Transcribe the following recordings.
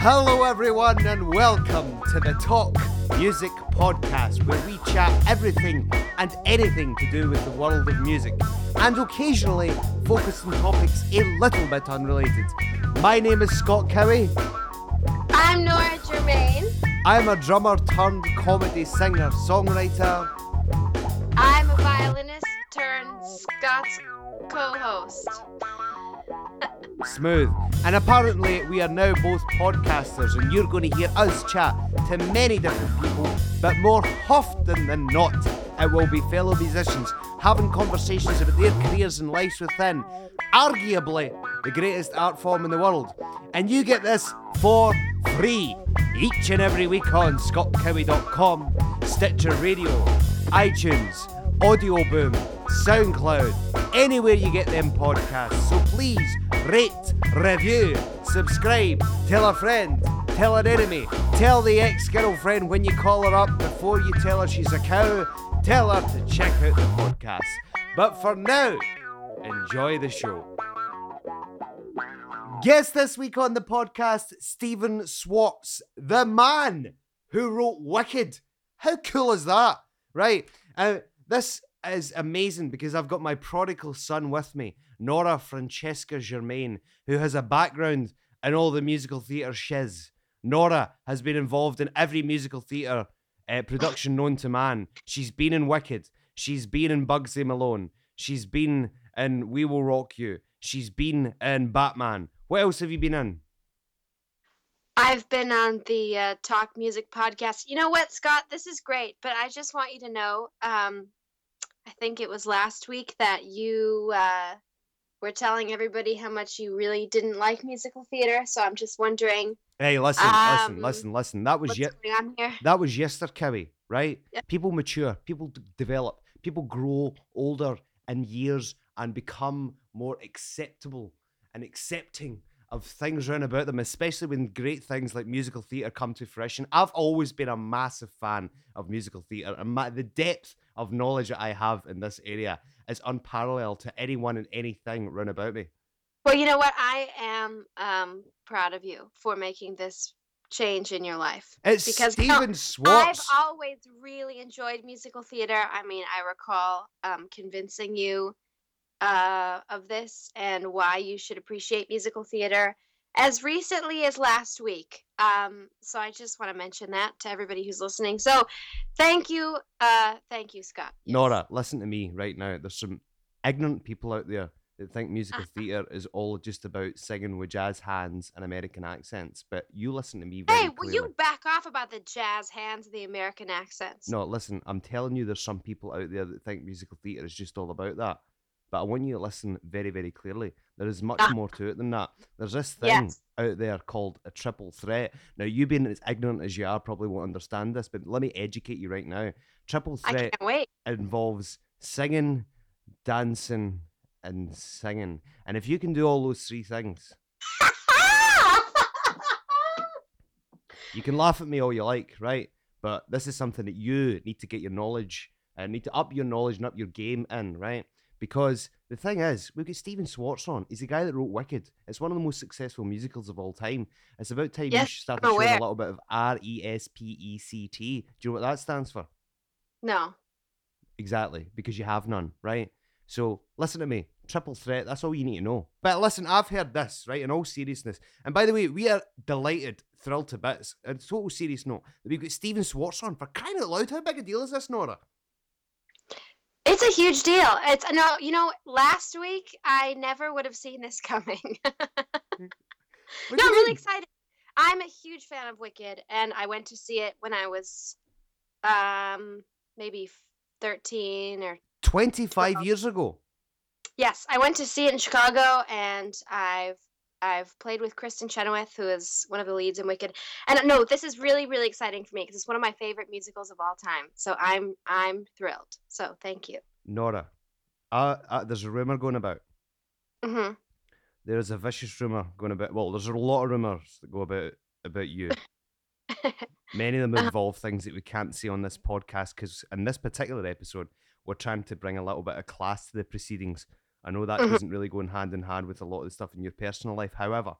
Hello, everyone, and welcome to the Talk Music Podcast, where we chat everything and anything to do with the world of music, and occasionally focus on topics a little bit unrelated. My name is Scott Cowie. I'm Nora Germain. I'm a drummer turned comedy singer songwriter. I'm a violinist turned Scott's co-host. Smooth. And apparently, we are now both podcasters, and you're going to hear us chat to many different people, but more often than not, it will be fellow musicians having conversations about their careers and lives within, arguably the greatest art form in the world. And you get this for free each and every week on scottcowie.com, Stitcher Radio, iTunes, Audio Boom, SoundCloud, anywhere you get them podcasts. So please rate, review, subscribe, tell a friend, tell an enemy, tell the ex girlfriend when you call her up before you tell her she's a cow, tell her to check out the podcast. But for now, enjoy the show. Guest this week on the podcast, Stephen Schwartz, the man who wrote Wicked. How cool is that? Right. Uh, this is amazing because I've got my prodigal son with me, Nora Francesca Germain, who has a background in all the musical theatre shiz. Nora has been involved in every musical theatre uh, production known to man. She's been in Wicked. She's been in Bugsy Malone. She's been in We Will Rock You. She's been in Batman. What else have you been in? I've been on the uh, Talk Music podcast. You know what, Scott? This is great, but I just want you to know. Um, I think it was last week that you uh, were telling everybody how much you really didn't like musical theater. So I'm just wondering. Hey, listen, Um, listen, listen, listen. That was What's ye- going on here? that was yesterday, right? Yep. People mature, people d- develop, people grow older in years and become more acceptable and accepting of things around about them, especially when great things like musical theatre come to fruition. I've always been a massive fan of musical theatre, and my, the depth of knowledge that I have in this area is unparalleled to anyone and anything round about me. Well, you know what? I am um, proud of you for making this change in your life. It's Because, Stephen Schwartz. I've always really enjoyed musical theater. I mean, I recall um, convincing you uh, of this and why you should appreciate musical theater as recently as last week. Um, so I just want to mention that to everybody who's listening. So thank you, uh, thank you, Scott. Yes. Nora, listen to me right now. There's some ignorant people out there that think musical Uh-huh. theatre is all just about singing with jazz hands and American accents. But you listen to me very Hey, will clearly. you back off about the jazz hands and the American accents? No, listen, I'm telling you, there's some people out there that think musical theatre is just all about that. But I want you to listen very, very clearly. There is much Ah. more to it than that. There's this thing Yes. out there called a triple threat. Now, you being as ignorant as you are probably won't understand this, but let me educate you right now. Triple threat involves singing, dancing, and singing. And if you can do all those three things, you can laugh at me all you like, right? But this is something that you need to get your knowledge and need to up your knowledge and up your game in, right? Because the thing is, we've got Stephen Schwartz on. He's the guy that wrote Wicked. It's one of the most successful musicals of all time. It's about time you Yes, should start I'm to show a little bit of R E S P E C T. Do you know what that stands for? no. Exactly, because you have none, right? So listen to me. Triple threat, that's all you need to know. But listen, I've heard this, right, in all seriousness. And by the way, we are delighted, thrilled to bits, in total serious note, that we've got Stephen Schwartz on for crying out loud. How big a deal is this, Nora? It's a huge deal. It's no, you know, last week I never would have seen this coming. No, I'm really excited. I'm a huge fan of Wicked, and I went to see it when I was, um, maybe 13 or 25 Well- years ago. yes, I went to see it in Chicago, and I've I've played with Kristin Chenoweth, who is one of the leads in Wicked. And no, this is really really exciting for me because it's one of my favorite musicals of all time. So I'm I'm thrilled. So thank you. Nora, uh, uh, there's a rumour going about. hmm There's a vicious rumour going about. Well, there's a lot of rumours that go about about you. Many of them Uh-huh. involve things that we can't see on this podcast because in this particular episode, we're trying to bring a little bit of class to the proceedings. I know that Mhm. doesn't really go in hand in hand with a lot of the stuff in your personal life. However,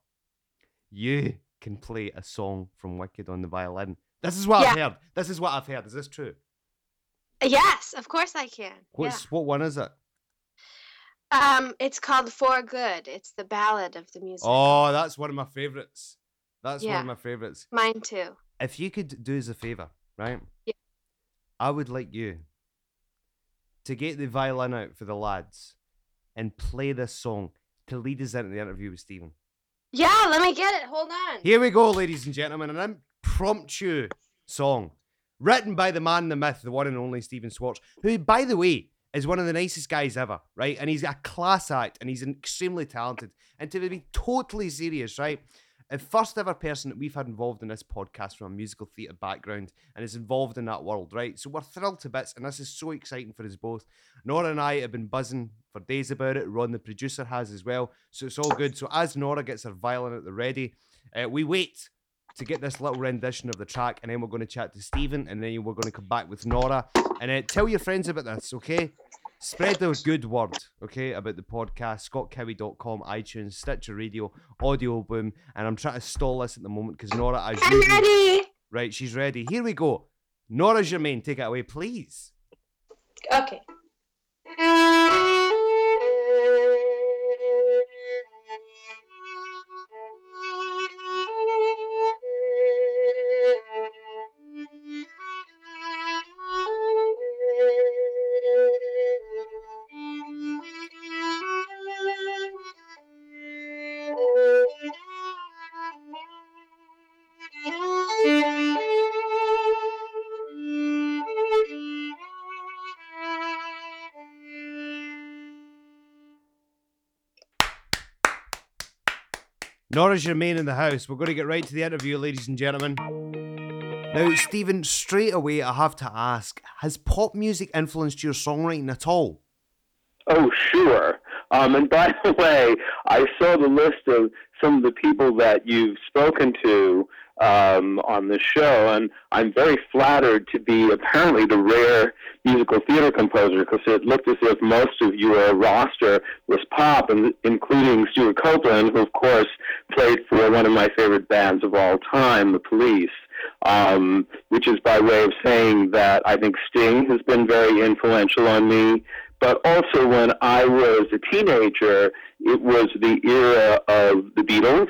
you can play a song from Wicked on the violin. This is what I've heard. This is what I've heard. Is this true? Yes, of course I can. What's what one is it? Um, it's called For Good. It's the ballad of the music. Oh, that's one of my favorites. That's one of my favorites. Mine too. If you could do us a favor, right? Yeah. I would like you to get the violin out for the lads and play this song to lead us into the interview with Stephen. Yeah, let me get it. Hold on. Here we go, ladies and gentlemen, an impromptu song written by the man, the myth, the one and only Stephen Schwartz, who, by the way, is one of the nicest guys ever, right? And he's a class act and he's extremely talented. And to be totally serious, right? The first ever person that we've had involved in this podcast from a musical theatre background and is involved in that world, right? So we're thrilled to bits, and this is so exciting for us both. Nora and I have been buzzing for days about it. Ron, the producer, has as well. So it's all good. So as Nora gets her violin at the ready, uh, we wait to get this little rendition of the track, and then we're going to chat to Stephen, and then we're going to come back with Nora. And uh, tell your friends about this, okay? Spread the good word, okay, about the podcast. ScottCowie.com, iTunes, Stitcher Radio, Audio Boom. And I'm trying to stall this at the moment because Nora, as I'm usual, ready. right, she's ready. Here we go. Nora Germain, take it away, please. Okay. Nora Germain in the house. We're going to get right to the interview, ladies and gentlemen. Now, Stephen, straight away, I have to ask Has pop music influenced your songwriting at all? Oh, sure. Um, and by the way, I saw the list of some of the people that you've spoken to um, on the show, and I'm very flattered to be apparently the rare musical theater composer because it looked as if most of your roster was pop, and including Stewart Copeland, who of course played for one of my favorite bands of all time, The Police. Um, which is by way of saying that I think Sting has been very influential on me. But also, when I was a teenager, it was the era of the Beatles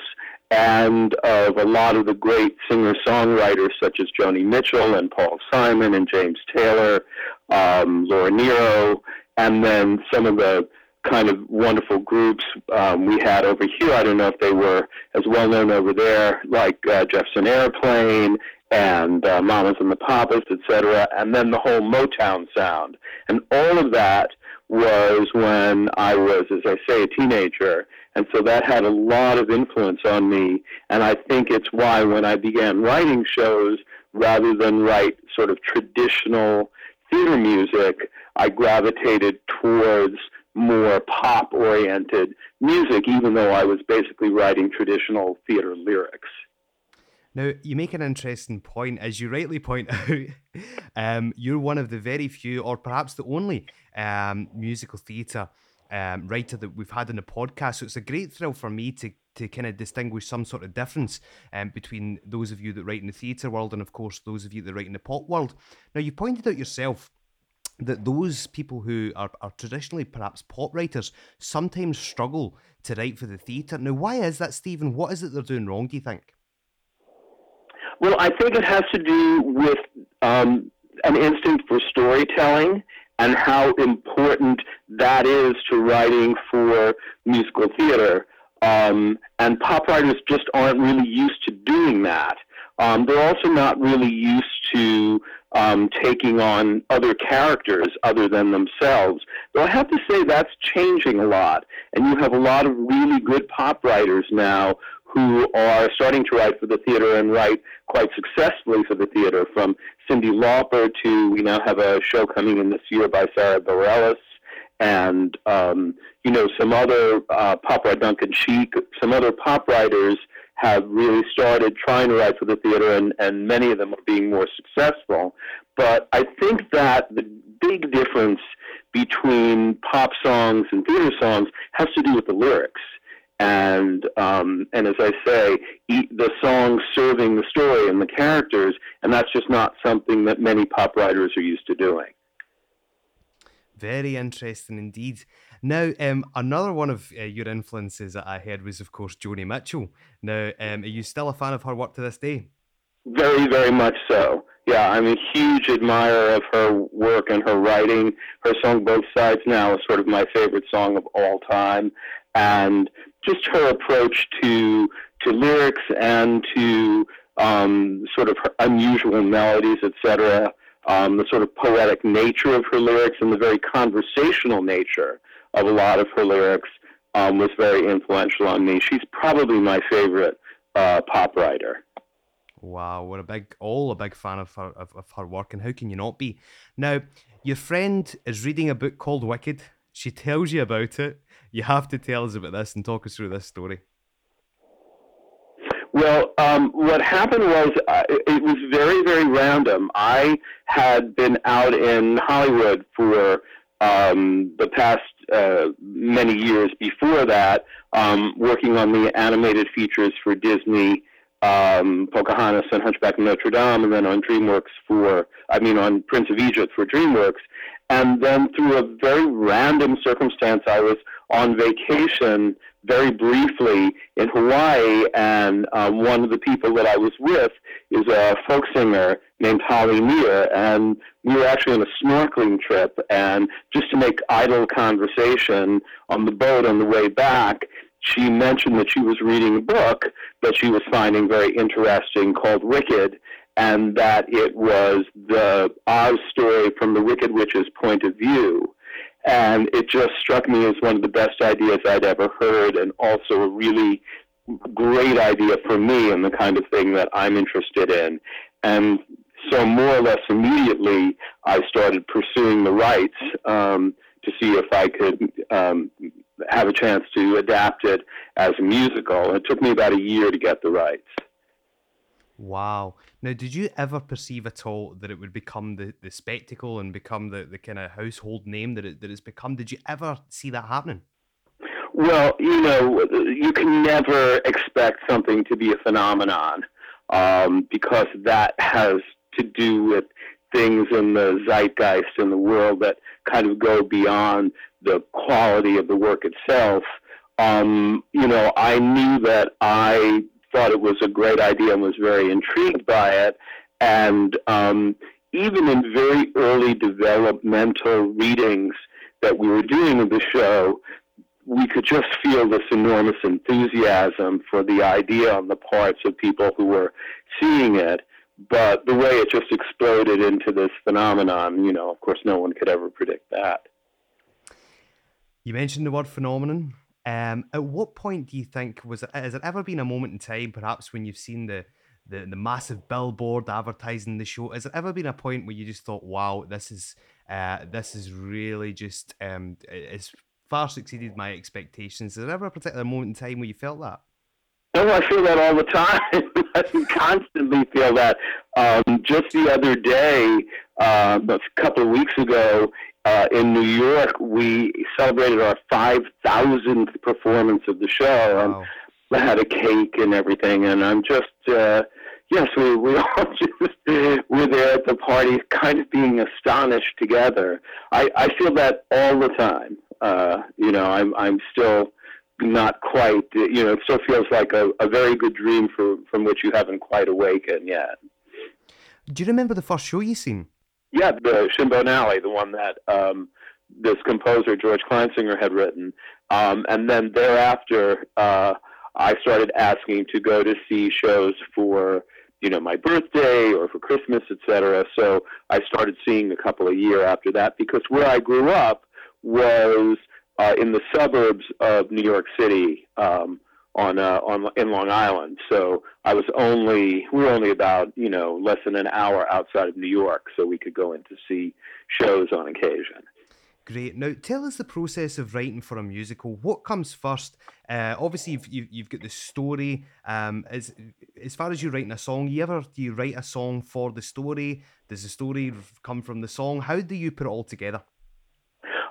and of a lot of the great singer songwriters such as Joni Mitchell and Paul Simon and James Taylor, um, Laura Nyro, and then some of the kind of wonderful groups um, we had over here. I don't know if they were as well known over there, like uh, Jefferson Airplane and uh, Mamas and the Papas, etc., and then the whole Motown sound. And all of that was when I was, as I say, a teenager. And so that had a lot of influence on me. And I think it's why when I began writing shows, rather than write sort of traditional theater music, I gravitated towards more pop oriented music, even though I was basically writing traditional theater lyrics. Now, you make an interesting point, as you rightly point out. um, you're one of the very few, or perhaps the only, um, musical theatre um, writer that we've had in the podcast. So it's a great thrill for me to to kind of distinguish some sort of difference um, between those of you that write in the theatre world and, of course, those of you that write in the pop world. Now, you pointed out yourself that those people who are, are traditionally perhaps pop writers sometimes struggle to write for the theatre. Now, why is that, Stephen? What is it they're doing wrong, do you think? Well, I think it has to do with um, an instinct for storytelling and how important that is to writing for musical theater. Um, and pop writers just aren't really used to doing that. Um, they're also not really used to um, taking on other characters other than themselves. Though I have to say that's changing a lot. And you have a lot of really good pop writers now who are starting to write for the theater and write quite successfully for the theater, from Cyndi Lauper to we now have a show coming in this year by Sara Bareilles and um, you know some other uh, pop writer Duncan Sheik, some other pop writers have really started trying to write for the theater, and, and many of them are being more successful. But I think that the big difference between pop songs and theater songs has to do with the lyrics. And um, and as I say, the song serving the story and the characters, and that's just not something that many pop writers are used to doing. Very interesting indeed. Now, um, another one of uh, your influences that I heard was, of course, Joni Mitchell. Now, um, are you still a fan of her work to this day? Very, very much so. Yeah, I'm a huge admirer of her work and her writing. Her song "Both Sides" now is sort of my favorite song of all time, and just her approach to to lyrics and to um, sort of unusual melodies, etc. Um, the sort of poetic nature of her lyrics and the very conversational nature of a lot of her lyrics um, was very influential on me. She's probably my favorite uh, pop writer. Wow, we're a big, all a big fan of her of, of her work, and how can you not be? Now, your friend is reading a book called Wicked. She tells you about it. You have to tell us about this and talk us through this story. Well, um, what happened was uh, it was very, very random. I had been out in Hollywood for um, the past uh, many years before that, um, working on the animated features for Disney, um, Pocahontas and Hunchback of Notre Dame, and then on DreamWorks for, I mean, on Prince of Egypt for DreamWorks. And then through a very random circumstance, I was on vacation very briefly in Hawaii, and um, one of the people that I was with is a folk singer named Holly Near, and we were actually on a snorkeling trip, and just to make idle conversation on the boat on the way back, she mentioned that she was reading a book that she was finding very interesting called Wicked, and that it was the Oz story from the Wicked Witch's point of view. And it just struck me as one of the best ideas I'd ever heard, and also a really great idea for me and the kind of thing that I'm interested in. And so, more or less immediately, I started pursuing the rights um, to see if I could um, have a chance to adapt it as a musical. It took me about a year to get the rights. Wow. Now, did you ever perceive at all that it would become the, the spectacle and become the, the kind of household name that, it, that it's become? Did you ever see that happening? Well, you know, you can never expect something to be a phenomenon um, because that has to do with things in the zeitgeist in the world that kind of go beyond the quality of the work itself. Um, you know, I knew that I thought it was a great idea and was very intrigued by it. And um, even in very early developmental readings that we were doing of the show, we could just feel this enormous enthusiasm for the idea on the parts of people who were seeing it. But the way it just exploded into this phenomenon, you know, of course, no one could ever predict that. You mentioned the word phenomenon. Um, at what point do you think was has it ever been a moment in time, perhaps when you've seen the, the the massive billboard advertising the show? Has it ever been a point where you just thought, "Wow, this is uh, this is really just um, it's far succeeded my expectations"? Is there ever a particular moment in time where you felt that? Oh, I feel that all the time. I constantly feel that. Um, just the other day, uh, a couple of weeks ago, uh, in New York, we celebrated our 5,000th performance of the show. Wow. Um, had a cake and everything, and I'm just, uh, yes, we, we all just were there at the party, kind of being astonished together. I, I feel that all the time. Uh, you know, I'm, I'm still not quite, you know, it still feels like a, a very good dream for, from which you haven't quite awakened yet. Do you remember the first show you seen? Yeah, the Shinbone Alley, the one that um, this composer George Kleinsinger had written, um, and then thereafter, uh, I started asking to go to see shows for you know my birthday or for Christmas, etc. So I started seeing a couple a year after that because where I grew up was uh, in the suburbs of New York City. Um, on uh, on in Long Island. So I was only we were only about you know less than an hour outside of New York, so we could go in to see shows on occasion. Great. Now, tell us the process of writing for a musical. What comes first? Uh, obviously, you've, you've, got the story. Um, as as far as you writing a song, you ever do you write a song for the story? Does the story come from the song? How do you put it all together?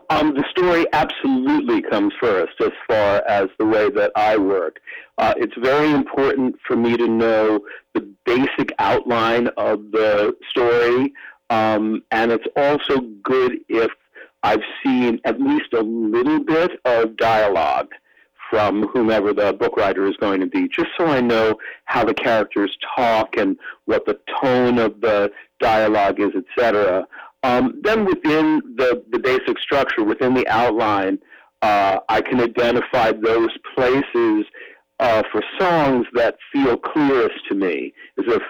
Um, the story absolutely comes first as far as the way that I work. Uh, it's very important for me to know the basic outline of the story, um, and it's also good if I've seen at least a little bit of dialogue from whomever the book writer is going to be, just so I know how the characters talk and what the tone of the dialogue is, etc. Um, then within the, the basic structure, within the outline, uh, I can identify those places uh, for songs that feel clearest to me, as if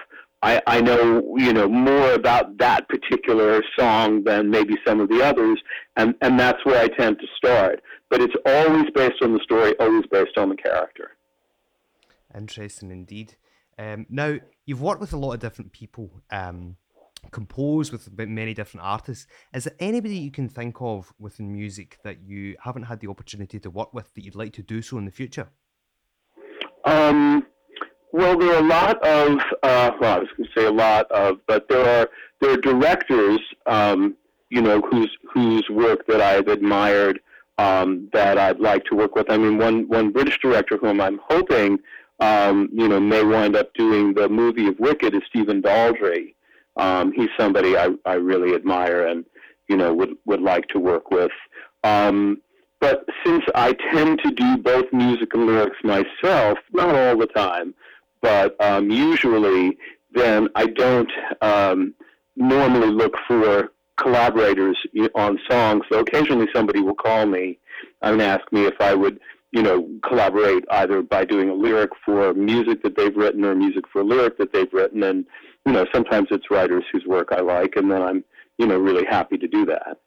I, I know you know more about that particular song than maybe some of the others, and, and that's where I tend to start. But it's always based on the story, always based on the character. Interesting indeed. Um, now you've worked with a lot of different people. Um, compose with many different artists. Is there anybody you can think of within music that you haven't had the opportunity to work with that you'd like to do so in the future? Um, well, there are a lot of, uh, well, I was going to say a lot of, but there are there are directors, um, you know, whose whose work that I've admired um, that I'd like to work with. I mean, one one British director whom I'm hoping, um, you know, may wind up doing the movie of Wicked is Stephen Daldry. Um, he's somebody I, I really admire and you know would would like to work with. Um, but since I tend to do both music and lyrics myself, not all the time, but um, usually, then I don't um, normally look for collaborators on songs. So occasionally somebody will call me and ask me if I would, you know, collaborate either by doing a lyric for music that they've written or music for a lyric that they've written. And you know, sometimes it's writers whose work I like, and then I'm, you know, really happy to do that.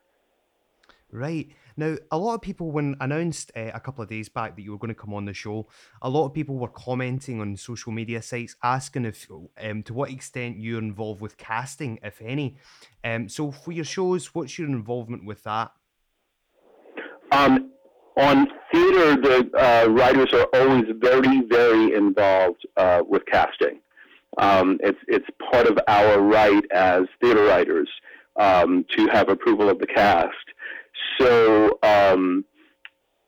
Right. Now, a lot of people, when announced uh, a couple of days back that you were going to come on the show, a lot of people were commenting on social media sites asking if, um, to what extent you're involved with casting, if any. Um, so, for your shows, what's your involvement with that? Um, on theater, the uh, writers are always very, very involved uh, with casting. Um, it's it's part of our right as theater writers um, to have approval of the cast. So um,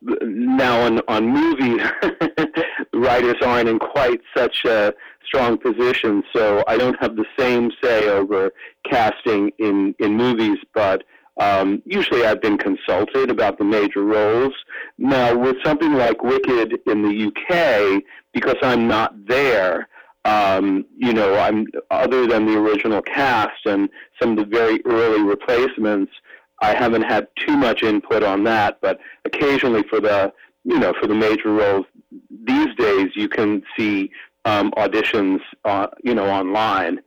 now on on movies, writers aren't in quite such a strong position. So I don't have the same say over casting in in movies, but. Um, usually I've been consulted about the major roles. Now, with something like Wicked in the UK, because I'm not there, um, you know, I'm other than the original cast and some of the very early replacements. I haven't had too much input on that, but occasionally for the you know for the major roles these days, you can see um, auditions, uh, you know, online.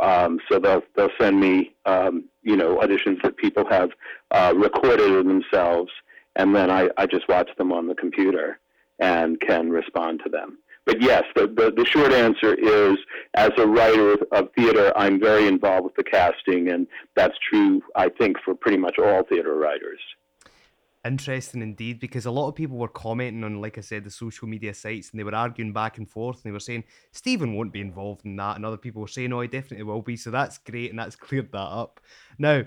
Um, so they'll they'll send me um, you know auditions that people have uh, recorded themselves, and then I, I just watch them on the computer and can respond to them but yes, the, the, the, short answer is as a writer of, of, theater, I'm very involved with the casting, and that's true, I think, for pretty much all theater writers. Interesting indeed, because a lot of people were commenting on, like I said, the social media sites, and they were arguing back and forth, and they were saying Stephen won't be involved in that, and other people were saying, "Oh, he definitely will be." So that's great, and that's cleared that up. Now,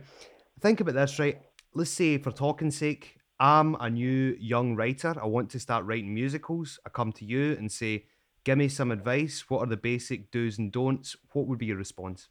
think about this, right? Let's say, for talking's sake, I'm a new young writer. I want to start writing musicals. I come to you and say, Give me some advice. What are the basic do's and don'ts? What would be your response?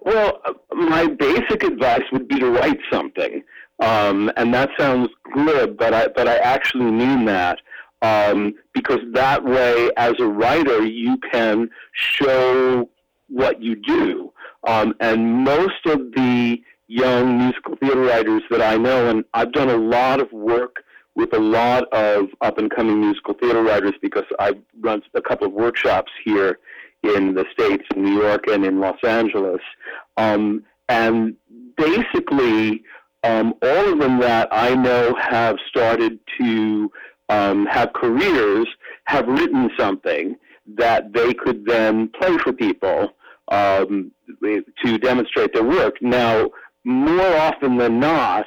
Well, my basic advice would be to write something, um, and that sounds glib, but I but I actually mean that um, because that way, as a writer, you can show what you do, um, and most of the young musical theater writers that I know, and I've done a lot of work with a lot of up and coming musical theater writers because I run a couple of workshops here in the States, in New York and in Los Angeles. Um, and basically, um, all of them that I know have started to um, have careers have written something that they could then play for people um, to demonstrate their work. Now, more often than not,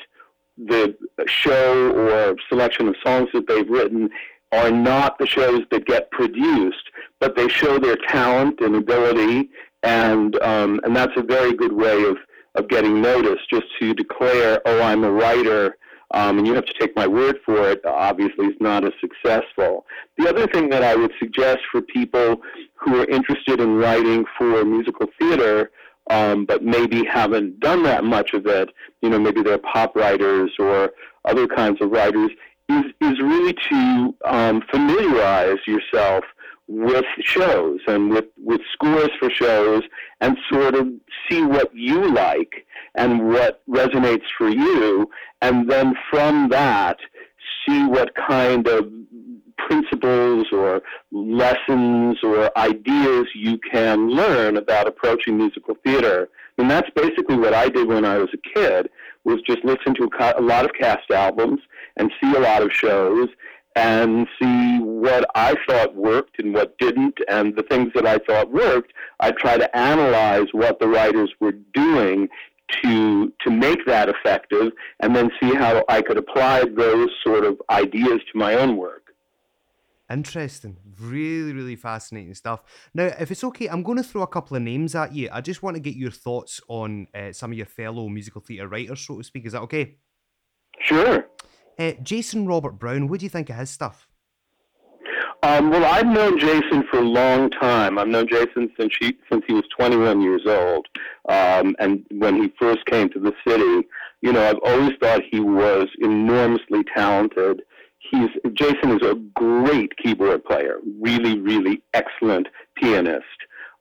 the show or selection of songs that they've written are not the shows that get produced, but they show their talent and ability, and um, and that's a very good way of of getting noticed. Just to declare, oh, I'm a writer. um, and you have to take my word for it, obviously is not as successful. The other thing that I would suggest for people who are interested in writing for musical theater, um, but maybe haven't done that much of it, you know, maybe they're pop writers or other kinds of writers, is, is really to um, familiarize yourself with shows and with, with scores for shows and sort of see what you like and what resonates for you. And then from that, see what kind of principles or lessons or ideas you can learn about approaching musical theater. And that's basically what I did when I was a kid was just listen to a lot of cast albums and see a lot of shows and see what I thought worked and what didn't, and the things that I thought worked, I try to analyze what the writers were doing to to make that effective, and then see how I could apply those sort of ideas to my own work. Interesting. Really, really fascinating stuff. Now, if it's okay, I'm going to throw a couple of names at you. I just want to get your thoughts on uh, some of your fellow musical theatre writers, so to speak. Is that okay? Sure. Uh, Jason Robert Brown, what do you think of his stuff? Um, well, I've known Jason for a long time. I've known Jason since he since he was 21 years old, um, and when he first came to the city, you know, I've always thought he was enormously talented. He's Jason is a great keyboard player, really, really excellent pianist,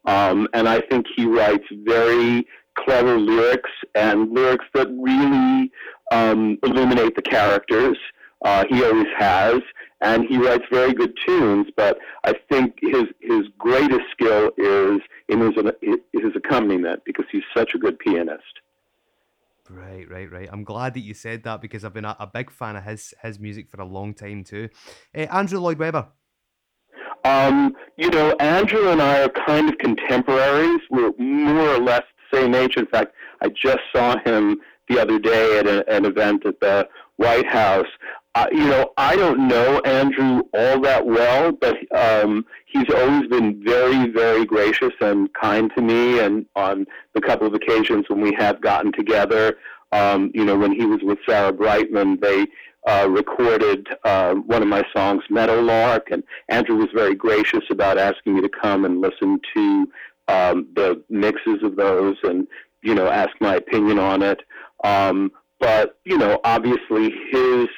um, and I think he writes very clever lyrics and lyrics that really um, illuminate the characters. Uh, he always has, and he writes very good tunes. But I think his his greatest skill is in his his accompaniment because he's such a good pianist. Right, right, right. I'm glad that you said that because I've been a, a big fan of his his music for a long time too. Uh, Andrew Lloyd Webber. Um, you know, Andrew and I are kind of contemporaries. We're more or less the same age. In fact, I just saw him the other day at a, an event at the White House. Uh, you know, I don't know Andrew all that well, but um, he's always been very, very gracious and kind to me. And on the couple of occasions when we have gotten together, um, you know, when he was with Sarah Brightman, they uh, recorded uh, one of my songs, Meadowlark, and Andrew was very gracious about asking me to come and listen to um, the mixes of those and you know ask my opinion on it. Um, but you know, obviously, his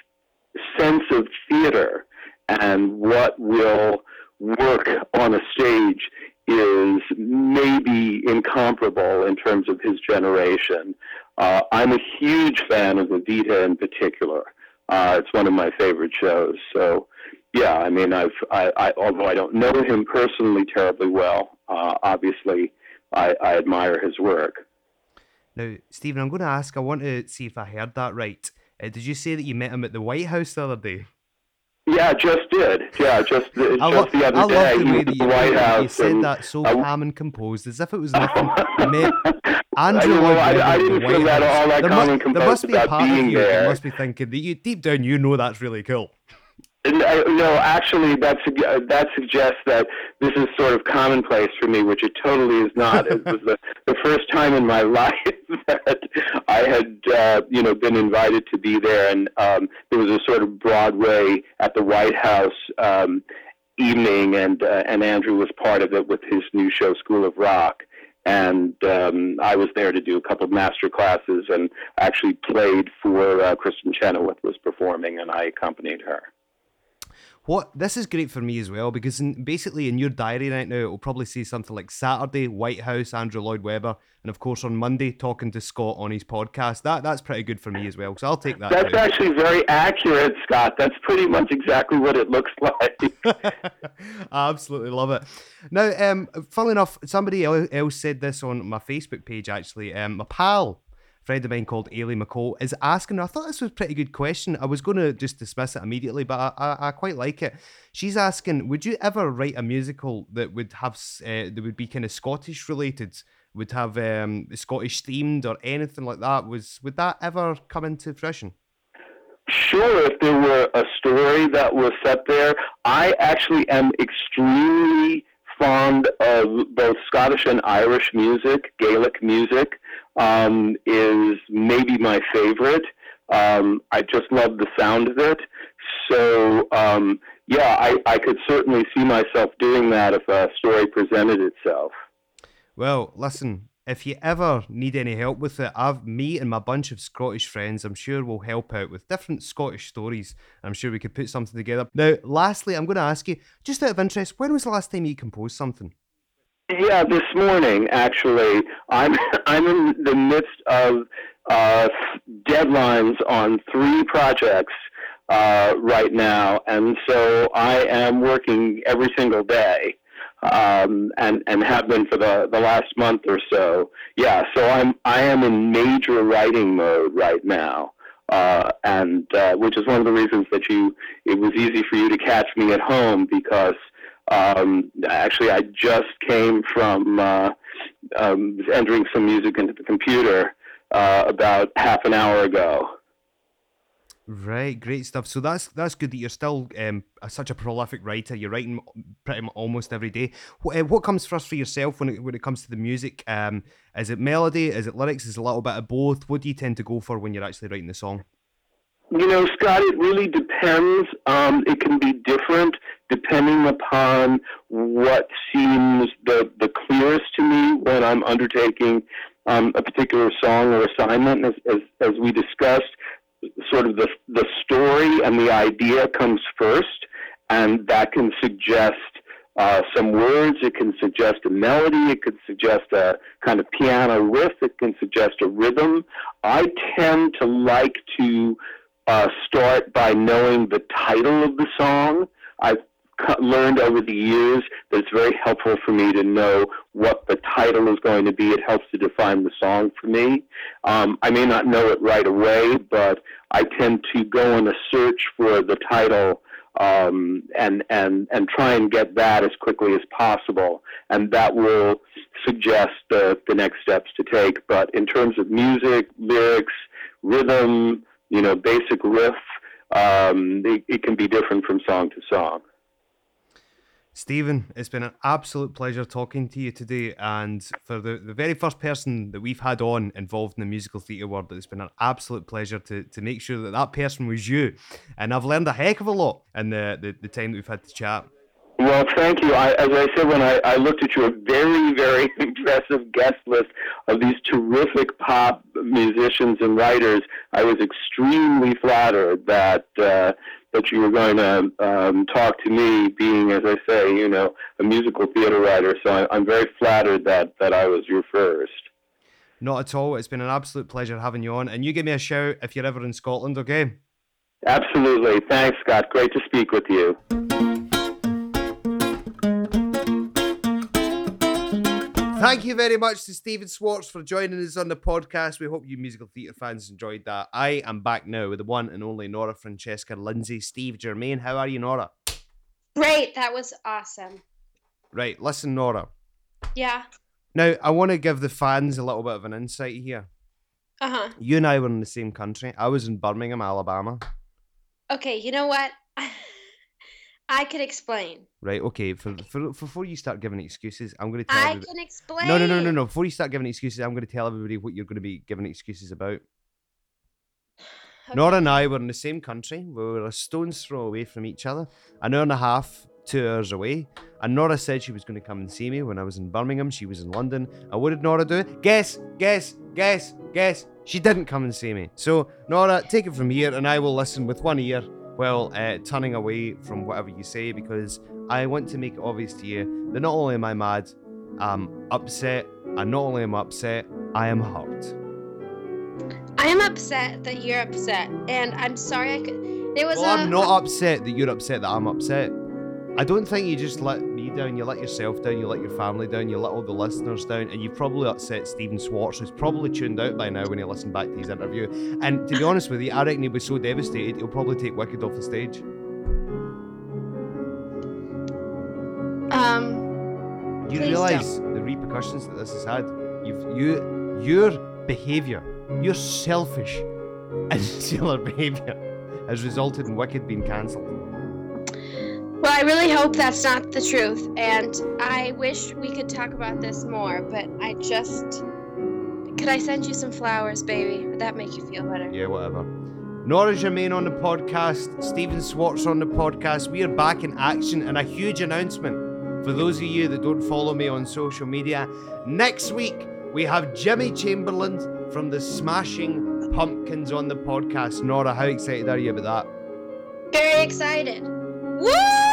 sense of theater and what will work on a stage is maybe incomparable in terms of his generation. Uh, I'm a huge fan of Evita in particular. Uh, it's one of my favorite shows. So, yeah, I mean, I've, I, I, although I don't know him personally terribly well, uh, obviously, I, I admire his work. Now, Stephen, I'm going to ask, I want to see if I heard that right. Uh, did you say that you met him at the White House the other day? Yeah, I just did. Yeah, just, just lo- the other I day. love the way that you, White House you said that so calm and composed, as if it was nothing. met Andrew I, Lloyd I, I didn't feel that all that there, calm mu- and there must be a part of you that there. must be thinking that you deep down you know that's really cool. No, no, actually, that sug- that suggests that this is sort of commonplace for me, which it totally is not. it was the, the first time in my life that I had, uh, you know, been invited to be there, and um, there was a sort of Broadway at the White House um, evening, and uh, and Andrew was part of it with his new show, School of Rock. And um, I was there to do a couple of master classes, and actually played for uh, Kristin Chenoweth was performing, and I accompanied her. What this is great for me as well because in, basically in your diary right now it will probably say something like Saturday White House Andrew Lloyd Webber and of course on Monday talking to Scott on his podcast. That that's pretty good for me as well. So I'll take that. That's too. actually very accurate, Scott. That's pretty much exactly what it looks like. I absolutely love it. Now, um, funnily enough, somebody else said this on my Facebook page. Actually, um, my pal, friend of mine called Ailey McCall, is asking. I thought this was a pretty good question. I was going to just dismiss it immediately, but I, I, I quite like it. She's asking, would you ever write a musical that would have uh, that would be kind of Scottish related? Would have um, Scottish themed or anything like that? Was would that ever come into fruition? Sure, if there were a story that was set there, I actually am extremely fond of both Scottish and Irish music. Gaelic music um, is maybe my favorite. Um, I just love the sound of it. So um, yeah, I, I could certainly see myself doing that if a story presented itself. Well, listen, if you ever need any help with it, I've me and my bunch of Scottish friends, I'm sure will help out with different Scottish stories. I'm sure we could put something together. Now, lastly, I'm going to ask you, just out of interest, when was the last time you composed something? Yeah, this morning actually. I'm I'm in the midst of uh, deadlines on three projects uh, right now, and so I am working every single day, um, and and have been for the the last month or so. Yeah, so I'm I am in major writing mode right now. Uh, and uh, which is one of the reasons that you it was easy for you to catch me at home because um, actually I just came from uh, um, entering some music into the computer uh, about half an hour ago. Right, great stuff. So that's that's good that you're still um, such a prolific writer. You're writing pretty much almost every day. What, uh, what comes first for yourself when it when it comes to the music? Um, is it melody? Is it lyrics? Is it a little bit of both? What do you tend to go for when you're actually writing the song? You know, Scott, it really depends. Um, it can be different depending upon what seems the the clearest to me when I'm undertaking um, a particular song or assignment. As, as as we discussed, sort of the the story and the idea comes first, and that can suggest uh, some words. It can suggest a melody. It could suggest a kind of piano riff. It can suggest a rhythm. I tend to like to uh, start by knowing the title of the song. I've learned over the years that it's very helpful for me to know what the title is going to be. It helps to define the song for me. Um, I may not know it right away, but I tend to go on a search for the title um, and and and try and get that as quickly as possible, and that will suggest the the next steps to take. But in terms of music, lyrics, rhythm, you know, basic riff, um, it, it can be different from song to song. Stephen, it's been an absolute pleasure talking to you today. And for the, the very first person that we've had on involved in the musical theatre world, it's been an absolute pleasure to, to make sure that that person was you. And I've learned a heck of a lot in the, the, the time that we've had to chat. Well, thank you. I, as I said when I, I looked at your very, very impressive guest list of these terrific pop musicians and writers, I was extremely flattered that uh, that you were going to um, talk to me, being, as I say, you know, a musical theater writer. So I, I'm very flattered that that I was your first. Not at all. It's been an absolute pleasure having you on. And you give me a shout if you're ever in Scotland, okay? Absolutely. Thanks, Scott. Great to speak with you. Thank you very much to Stephen Schwartz for joining us on the podcast. We hope you musical theatre fans enjoyed that. I am back now with the one and only Nora Francesca Lindsay. Steve Germain, how are you, Nora? Great, that was awesome. Right, listen, Nora. Yeah. Now, I want to give the fans a little bit of an insight here. Uh huh. You and I were in the same country. I was in Birmingham, Alabama. Okay, you know what? I can explain. Right. Okay. For, for, for before you start giving excuses, I'm going to tell. I everybody... can explain. No, no, no, no, no. Before you start giving excuses, I'm going to tell everybody what you're going to be giving excuses about. Okay. Nora and I were in the same country. We were a stone's throw away from each other, an hour and a half, two hours away. And Nora said she was going to come and see me when I was in Birmingham. She was in London. And what did Nora do? It? Guess, guess, guess, guess. She didn't come and see me. So, Nora, take it from here, and I will listen with one ear well, uh, turning away from whatever you say because I want to make it obvious to you that not only am I mad, I'm upset, and not only am I upset, I am hurt. I am upset that you're upset, and I'm sorry I could. It was. Well, i I'm not upset that you're upset that I'm upset. I don't think you just let down, you let yourself down, you let your family down, you let all the listeners down, and you've probably upset Stephen Schwartz, who's probably tuned out by now when he listened back to his interview. And to be honest with you, I reckon he'll be so devastated, he'll probably take Wicked off the stage. Um. You realise the repercussions that this has had? You've you your behaviour, your selfish, and insular behaviour, has resulted in Wicked being cancelled. Well, I really hope that's not the truth, and I wish we could talk about this more, but I just. Could I send you some flowers, baby? Would that make you feel better? Yeah, whatever. Nora Germain on the podcast, Stephen Schwartz on the podcast. We are back in action and a huge announcement for those of you that don't follow me on social media. Next week, we have Jimmy Chamberlin from the Smashing Pumpkins on the podcast. Nora, how excited are you about that? Very excited. Woohoo!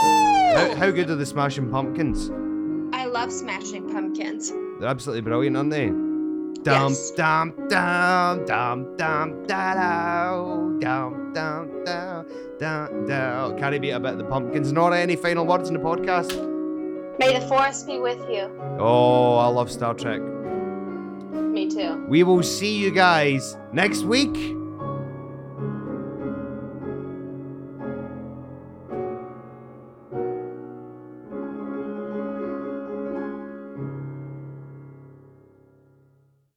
How, how good are the Smashing Pumpkins? I love smashing pumpkins. They're absolutely brilliant, aren't they? Dum Yes. dum dum dum dum da dum dum dum dum dum dum. Can't beat a bit of the pumpkins. Nora, any final words in the podcast? May the force be with you. Oh, I love Star Trek. Me too. We will see you guys next week.